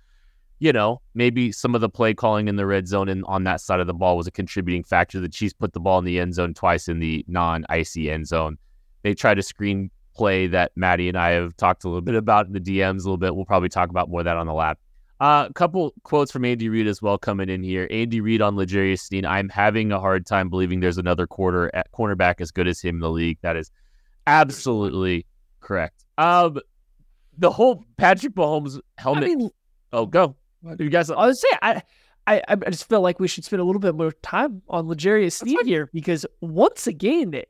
you know, maybe some of the play calling in the red zone and on that side of the ball was a contributing factor. The Chiefs put the ball in the end zone twice in the non icy end zone. They tried to screen play that Maddie and I have talked a little bit about in the DMs a little bit. We'll probably talk about more of that on the lab. A uh, couple quotes from Andy Reid as well coming in here. Andy Reid on L'Jarius Sneed. I'm having a hard time believing there's another quarter at cornerback as good as him in the league. That is absolutely correct. Um, the whole Patrick Mahomes helmet. I mean, oh, go. You guys, I was say I, I, I just feel like we should spend a little bit more time on L'Jarius Sneed here because once again,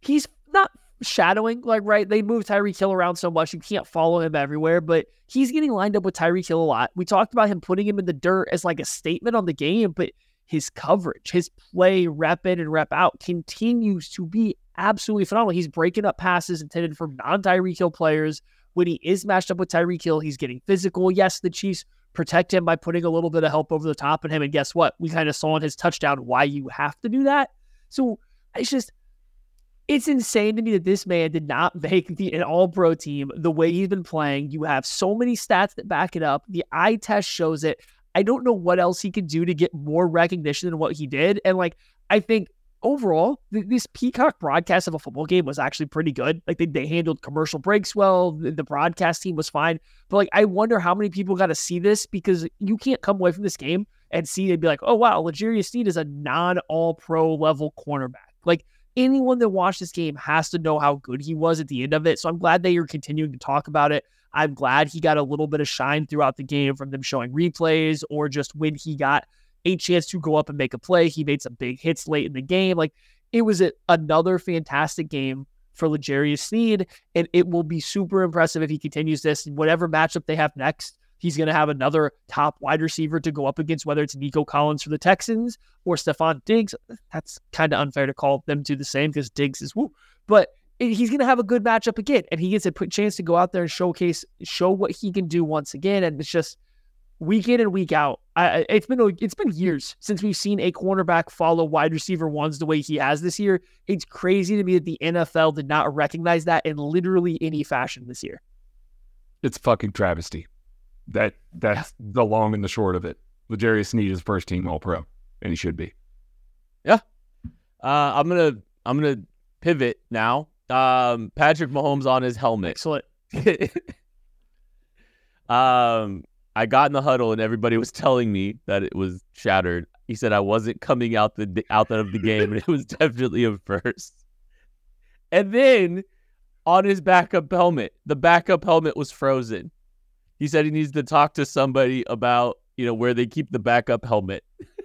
he's not shadowing, like, right? They move Tyreek Hill around so much, you can't follow him everywhere, but he's getting lined up with Tyreek Hill a lot. We talked about him putting him in the dirt as like a statement on the game, but his coverage, his play, rep in and rep out continues to be absolutely phenomenal. He's breaking up passes intended for non Tyreek Hill players. When he is matched up with Tyreek Hill, he's getting physical. Yes, the Chiefs protect him by putting a little bit of help over the top of him. And guess what? We kind of saw in his touchdown why you have to do that. So it's just it's insane to me that this man did not make the an all pro team the way he's been playing. You have so many stats that back it up. The eye test shows it. I don't know what else he can do to get more recognition than what he did. And like, I think overall, th- this Peacock broadcast of a football game was actually pretty good. Like, they, they handled commercial breaks well. The, the broadcast team was fine. But like, I wonder how many people got to see this because you can't come away from this game and see and be like, oh, wow, L'Jarius Sneed is a non all pro level cornerback. Like, anyone that watched this game has to know how good he was at the end of it. So I'm glad that you're continuing to talk about it. I'm glad he got a little bit of shine throughout the game from them showing replays or just when he got a chance to go up and make a play. He made some big hits late in the game. Like it was a, another fantastic game for L'Jarius Sneed, and it will be super impressive if he continues this. Whatever matchup they have next, He's going to have another top wide receiver to go up against, whether it's Nico Collins for the Texans or Stefon Diggs. That's kind of unfair to call them two the same because Diggs is woo. But he's going to have a good matchup again, and he gets a chance to go out there and showcase, show what he can do once again. And it's just week in and week out. I, it's been it's been years since we've seen a cornerback follow wide receiver ones the way he has this year. It's crazy to me that the NFL did not recognize that in literally any fashion this year. It's fucking travesty. That that's yeah. the long and the short of it. L'Jarius Sneed is first team All Pro, and he should be. Yeah, uh, I'm gonna I'm gonna pivot now. Um, Patrick Mahomes on his helmet. Excellent. um, I got in the huddle and everybody was telling me that it was shattered. He said I wasn't coming out the out of the game, and it was definitely a first. And then on his backup helmet, the backup helmet was frozen. He said he needs to talk to somebody about you know where they keep the backup helmet.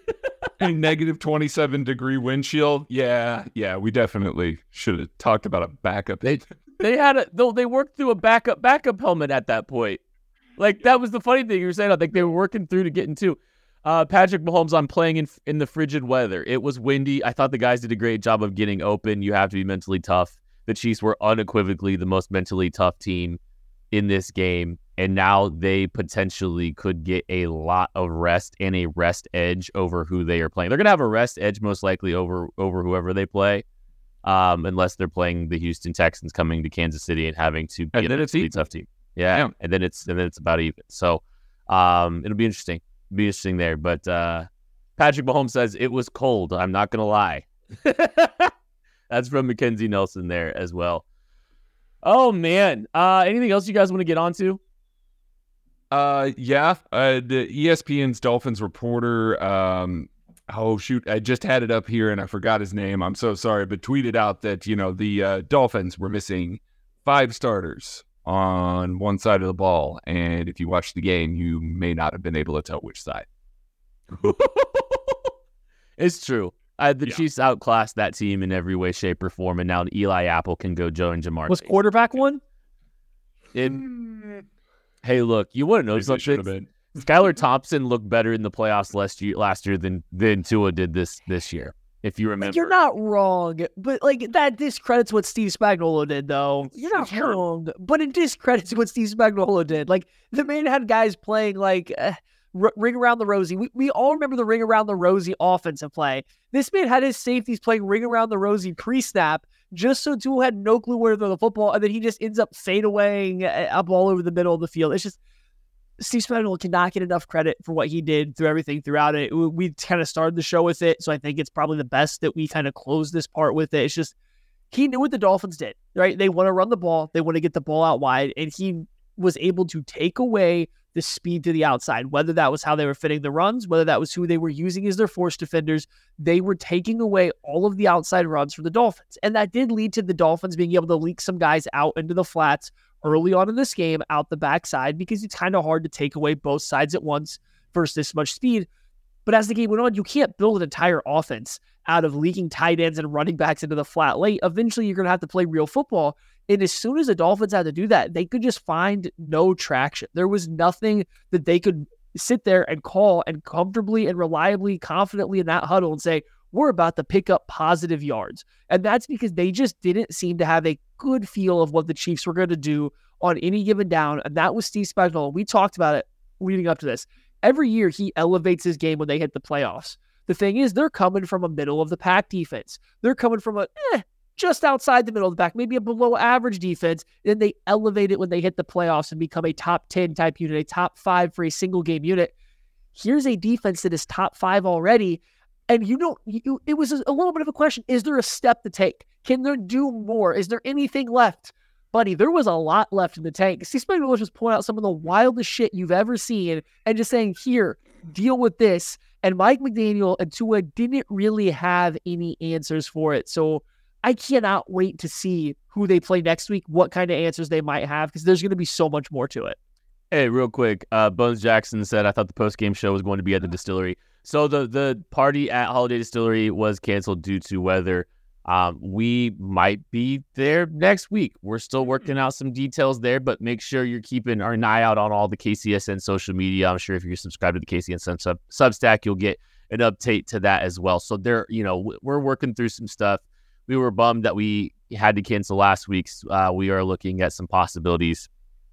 a negative 27 degree windshield. Yeah, yeah, we definitely should have talked about a backup. They they had a though they worked through a backup backup helmet at that point. Like that was the funny thing you were saying. I think they were working through to get into. Uh, Patrick Mahomes on playing in in the frigid weather. It was windy. I thought the guys did a great job of getting open. You have to be mentally tough. The Chiefs were unequivocally the most mentally tough team in this game, and now they potentially could get a lot of rest and a rest edge over who they are playing. They're gonna have a rest edge most likely over over whoever they play, um, unless they're playing the Houston Texans coming to Kansas City and having to be And a then it's even. tough team. Yeah, Yeah. and then it's and then it's about even. So um, it'll be interesting. Be interesting there. But uh, Patrick Mahomes says it was cold. I'm not gonna lie. That's from Mackenzie Nelson there as well. Oh man. Uh, anything else you guys want to get onto? Uh, yeah. Uh, the ESPN's Dolphins reporter. Um, oh shoot, I just had it up here and I forgot his name. I'm so sorry, but tweeted out that you know the uh, Dolphins were missing five starters on one side of the ball, and if you watch the game, you may not have been able to tell which side. it's true. Uh, the Yeah. Chiefs outclassed that team in every way, shape, or form, and now Eli Apple can go Joe and Jamar. Was quarterback one? It- hey, look, you want to know Maybe they should something? Skylar Thompson looked better in the playoffs last year, last year than than Tua did this this year. If you remember, You're not wrong, but like that discredits what Steve Spagnuolo did, though. You're not Sure. wrong, but it discredits what Steve Spagnuolo did. Like the man had guys playing like uh, r- ring around the rosy. We we all remember the ring around the rosy offensive play. This man had his safeties playing ring around the rosy pre-snap. Just so Tua had no clue where to throw the football, and then he just ends up fadeawaying uh, up all over the middle of the field. It's just Steve Spagnuolo cannot get enough credit for what he did through everything throughout it. We kind of started the show with it, so I think it's probably the best that we kind of close this part with it. It's just he knew what the Dolphins did, right? They want to run the ball, they want to get the ball out wide, and he was able to take away the speed to the outside, whether that was how they were fitting the runs, whether that was who they were using as their force defenders. They were taking away all of the outside runs from the Dolphins. And that did lead to the Dolphins being able to leak some guys out into the flats early on in this game out the backside because it's kind of hard to take away both sides at once versus this much speed. But as the game went on, you can't build an entire offense out of leaking tight ends and running backs into the flat late. Eventually, you're going to have to play real football. And as soon as the Dolphins had to do that, they could just find no traction. There was nothing that they could sit there and call and comfortably and reliably, confidently in that huddle and say, we're about to pick up positive yards. And that's because they just didn't seem to have a good feel of what the Chiefs were going to do on any given down. And that was Steve Spagnuolo. We talked about it leading up to this. Every year he elevates his game when they hit the playoffs. The thing is, they're coming from a middle of the pack defense. They're coming from a eh, just outside the middle of the pack, maybe a below average defense. Then they elevate it when they hit the playoffs and become a top 10 type unit, a top five for a single game unit. Here's a defense that is top five already. And you don't, you, it was a little bit of a question. Is there a step to take? Can there do more? Is there anything left? Buddy, there was a lot left in the tank. Steve Spagnuolo was just pulling out some of the wildest shit you've ever seen and just saying, here, deal with this. And Mike McDaniel and Tua didn't really have any answers for it. So I cannot wait to see who they play next week, what kind of answers they might have, because there's going to be so much more to it. Hey, real quick, uh, Bones Jackson said I thought the post game show was going to be at the distillery. So the the party at Holladay Distillery was canceled due to weather. Um, we might be there next week. We're still working out some details there, but make sure you're keeping an eye out on all the KCSN social media. I'm sure if you're subscribed to the KCSN sub Substack, you'll get an update to that as well. So there, you know, we're working through some stuff. We were bummed that we had to cancel last week's. Uh, we are looking at some possibilities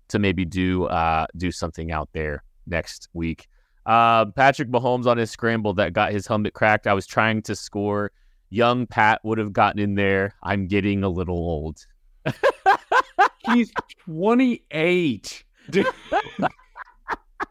to maybe do uh, do something out there next week. Uh, Patrick Mahomes on his scramble that got his helmet cracked. I was trying to score. Young Pat would have gotten in there. I'm getting a little old. He's 28. Dude,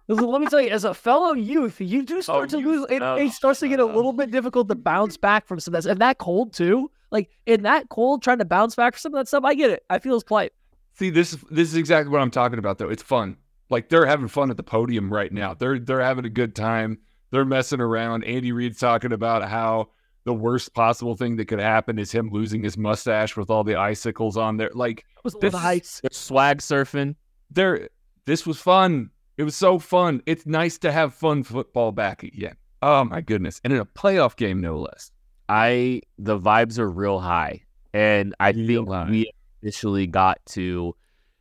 Listen, Let me tell you, as a fellow youth, you do start to lose. It, oh, it starts to get a little bit difficult to bounce back from some of that. And that cold too, like in that cold, trying to bounce back for some of that stuff. I get it. I feel his plight. See, this is this is exactly what I'm talking about, though. It's fun. Like they're having fun at the podium right now. They're they're having a good time. They're messing around. Andy Reid's talking about how the worst possible thing that could happen is him losing his mustache with all the icicles on there. Like was This- little ice. They're swag surfing. they're this was fun. It was so fun. It's nice to have fun football back again. Oh my goodness. And in a playoff game, no less. I the vibes are real high, and I Real think high. we officially got to.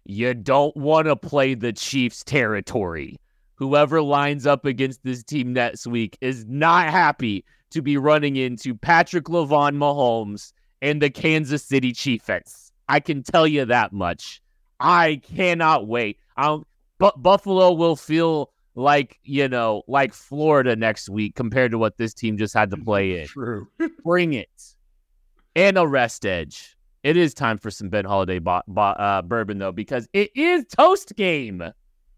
You don't want to play the Chiefs' territory. Whoever lines up against this team next week is not happy to be running into Patrick Lavon Mahomes and the Kansas City Chiefs. I can tell you that much. I cannot wait. Um, but Buffalo will feel like you know, like Florida next week compared to what this team just had to play in. True. Bring it. And a rest edge. It is time for some Ben Holladay bo- bo- uh, bourbon though, because it is toast game.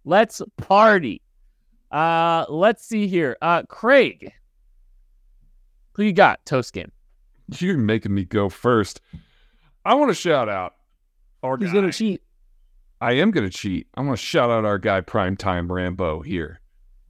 Let's party. Uh, let's see here. Uh, Craig, who you got? Toast game. You're making me go first. I want to shout out our He's guy. gonna cheat. I am going to cheat. I want to shout out our guy, Primetime Rambo, here.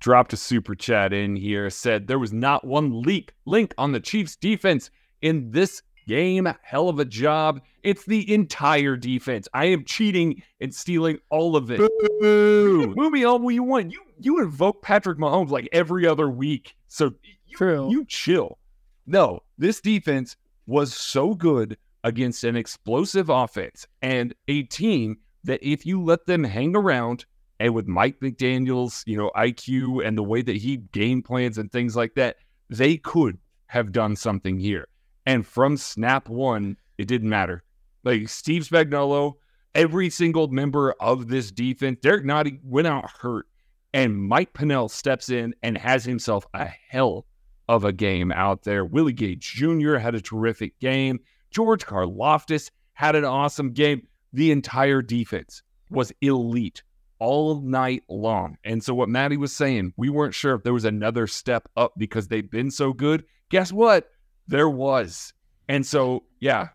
Dropped a super chat in here, said there was not one leak link on the Chiefs defense in this game. Hell of a job. It's the entire defense. I am cheating and stealing all of it. Boo! Move me all you want. You you invoke Patrick Mahomes like every other week. So you, True. you chill. No, this defense was so good against an explosive offense and a team that if you let them hang around and with Mike McDaniel's, you know, IQ and the way that he game plans and things like that, they could have done something here. And from snap one, it didn't matter. Like Steve Spagnuolo, every single member of this defense, Derrick Nnadi went out hurt, and Mike Pennel steps in and has himself a hell of a game out there. Willie Gay Jr. had a terrific game. George Karlaftis had an awesome game. The entire defense was elite all night long. And so, what Maddie was saying, we weren't sure if there was another step up because they've been so good. Guess what? There was. And so, yeah,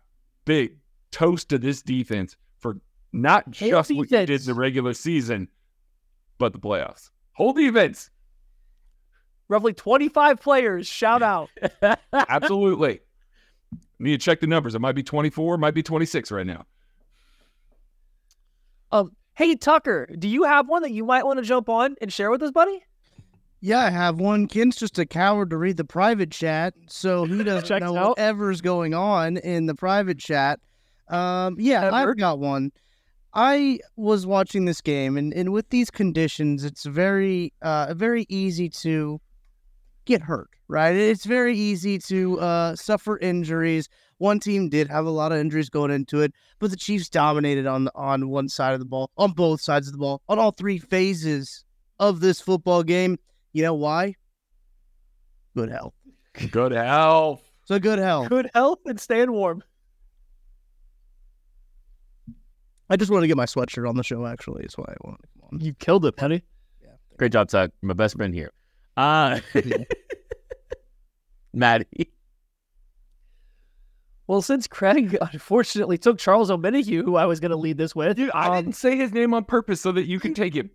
big toast to this defense for not just what you did in the regular season, but the playoffs. Whole defense. Roughly 25 players. Shout out. Absolutely. Need to check the numbers. It might be 24, might be 26 right now. Um, hey Tucker, do you have one that you might want to jump on and share with us, buddy? Yeah, I have one. Ken's just a coward to read the private chat, so he doesn't know whatever's going on in the private chat. Um, yeah, Ever. I've got one. I was watching this game, and, and with these conditions, it's very uh very easy to get hurt, right? It's very easy to uh, suffer injuries. One team did have a lot of injuries going into it, but the Chiefs dominated on on one side of the ball, on both sides of the ball, on all three phases of this football game. You know why? Good health. Good health. So good health. Good health and staying warm. I just wanted to get my sweatshirt on the show. Actually, is why I wanted to come on. You killed it, Penny. Yeah. Great job, Tuck. My best friend here. Uh, Maddie. Well, since Craig unfortunately took Charles Omenihu, who I was going to lead this with, Dude, I um, didn't say his name on purpose so that you can take him.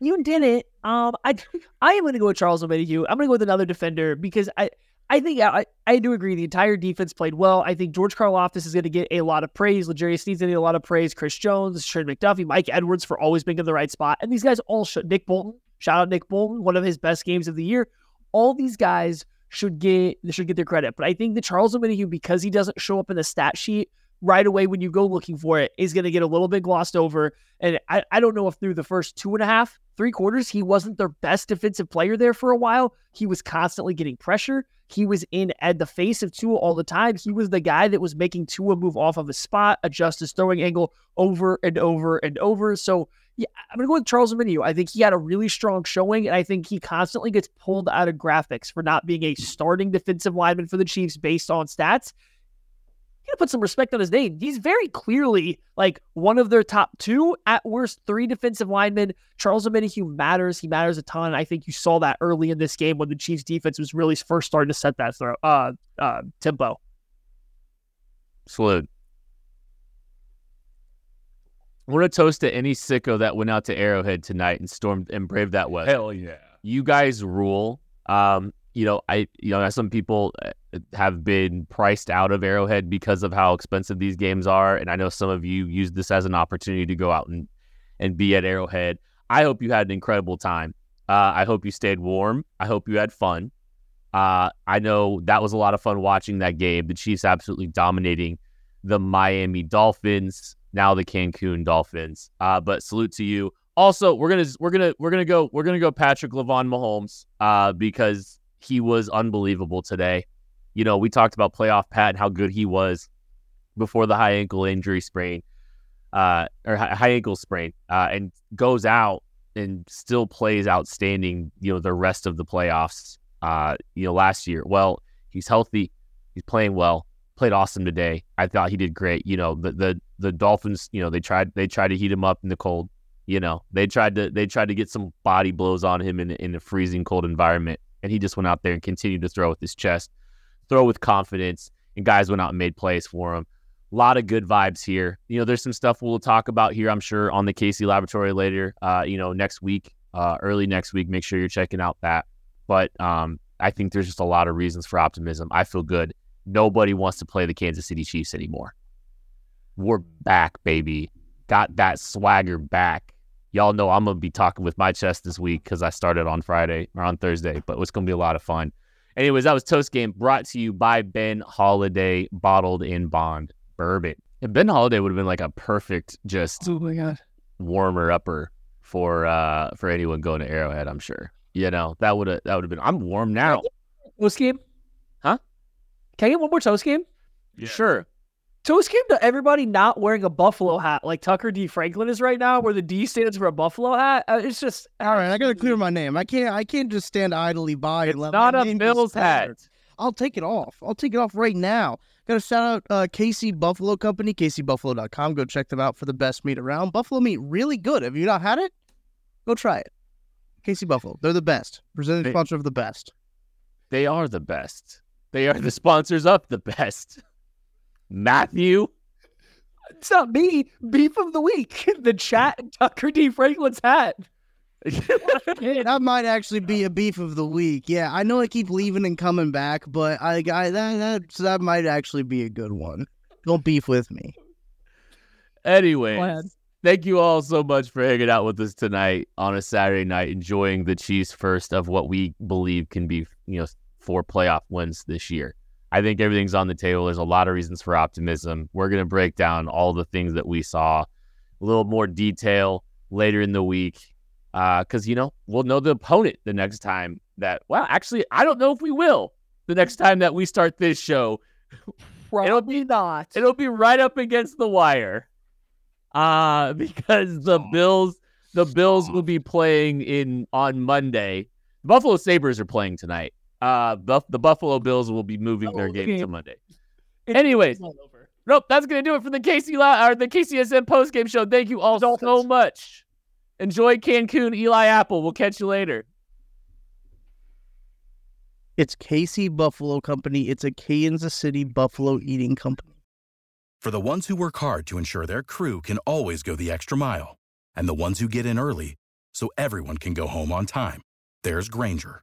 you did it. Um, I I am going to go with Charles Omenihu. I'm going to go with another defender because I I think I I do agree the entire defense played well. I think George Karlaftis is going to get a lot of praise. L'Jarius Sneed's going to get a lot of praise. Chris Jones, Trent McDuffie, Mike Edwards for always being in the right spot, and these guys all should. Nick Bolton, shout out Nick Bolton, one of his best games of the year. All these guys should get should get their credit, but I think the Charles Omenihu because he doesn't show up in the stat sheet right away when you go looking for it is going to get a little bit glossed over. And I, I don't know if through the first two and a half, three quarters, he wasn't their best defensive player there for a while. He was constantly getting pressure. He was in at the face of Tua all the time. He was the guy that was making Tua move off of his spot, adjust his throwing angle over and over and over. So yeah, I'm gonna go with Charles Omenihu. I think he had a really strong showing, and I think he constantly gets pulled out of graphics for not being a starting defensive lineman for the Chiefs based on stats gotta put some respect on his name. He's very clearly like one of their top two, at worst, three defensive linemen. Charles Omenihu matters. He matters a ton. I think you saw that early in this game when the Chiefs defense was really first starting to set that throw, uh, uh, tempo. Salute. I want to toast to any sicko that went out to Arrowhead tonight and stormed and braved that west. Hell yeah. you guys rule. Um, you know, I you know some people uh, have been priced out of Arrowhead because of how expensive these games are, and I know some of you used this as an opportunity to go out and and be at Arrowhead. I hope you had an incredible time. Uh, I hope you stayed warm. I hope you had fun. Uh, I know that was a lot of fun watching that game. The Chiefs absolutely dominating the Miami Dolphins, now the Cancun Dolphins. Uh, but salute to you. Also, we're gonna we're gonna we're gonna go we're gonna go Patrick Lavon Mahomes uh, because he was unbelievable today. You know, we talked about playoff Pat and how good he was before the high ankle injury sprain, uh, or high ankle sprain, uh, and goes out and still plays outstanding. You know, the rest of the playoffs. Uh, you know, last year. Well, he's healthy. He's playing well. Played awesome today. I thought he did great. You know, the the the Dolphins. You know, they tried they tried to heat him up in the cold. You know, they tried to they tried to get some body blows on him in in a freezing cold environment, and he just went out there and continued to throw with his chest, throw with confidence, and guys went out and made plays for him. A lot of good vibes here. You know, there's some stuff we'll talk about here, I'm sure, on the KC Laboratory later. Uh, you know, next week, uh, early next week. Make sure you're checking out that. But um, I think there's just a lot of reasons for optimism. I feel good. Nobody wants to play the Kansas City Chiefs anymore. We're back, baby. Got that swagger back y'all know I'm gonna be talking with my chest this week because I started on Friday or on Thursday, but it's gonna be a lot of fun. Anyways, that was Toast Game brought to you by Ben Holladay, bottled in bond bourbon. And Ben Holladay would have been like a perfect just Oh my god. warmer upper for uh for anyone going to Arrowhead, I'm sure. You know, that would have that would have been I'm warm now. Toast game? Huh? Can I get one more toast game? Yeah. Sure. Toast game to everybody not wearing a buffalo hat like Tucker D. Franklin is right now, where the D stands for a buffalo hat. Uh, it's just All right, I gotta clear my name. I can't. I can't just stand idly by and let Not my a name Bills hat. I'll take it off. I'll take it off right now. Gotta shout out uh, KC Buffalo Company, KCBuffalo.com. Go check them out for the best meat around. Buffalo meat, really good. Have you not had it? Go try it. KC Buffalo, they're the best. Presenting They- sponsor of the best. They are the best. They are the sponsors of the best. Matthew. it's not me. Beef of the week. the chat Tucker D. Franklin's hat. that might actually be a beef of the week. Yeah, I know I keep leaving and coming back, but I, I that that so that might actually be a good one. Don't beef with me. Anyway, thank you all so much for hanging out with us tonight on a Saturday night, enjoying the Chiefs' first of what we believe can be, you know, four playoff wins this year. I think everything's on the table. There's a lot of reasons for optimism. We're going to break down all the things that we saw, a little more detail later in the week, because you know we'll know the opponent the next time that. Well, actually, I don't know if we will the next time that we start this show. Probably it'll be, not. It'll be right up against the wire. Uh because the Bills the Bills will be playing in on Monday. The Buffalo Sabres are playing tonight. Uh Buff- the Buffalo Bills will be moving their Oh, game okay. to Monday. Anyways, nope, that's gonna do it for the KC La- or the KCSN post game show. Thank you all so much. Enjoy Cancun, Eli Apple. We'll catch you later. It's KC Buffalo Company. It's a Kansas City Buffalo eating company. For the ones who work hard to ensure their crew can always go the extra mile, and the ones who get in early so everyone can go home on time, there's Grainger,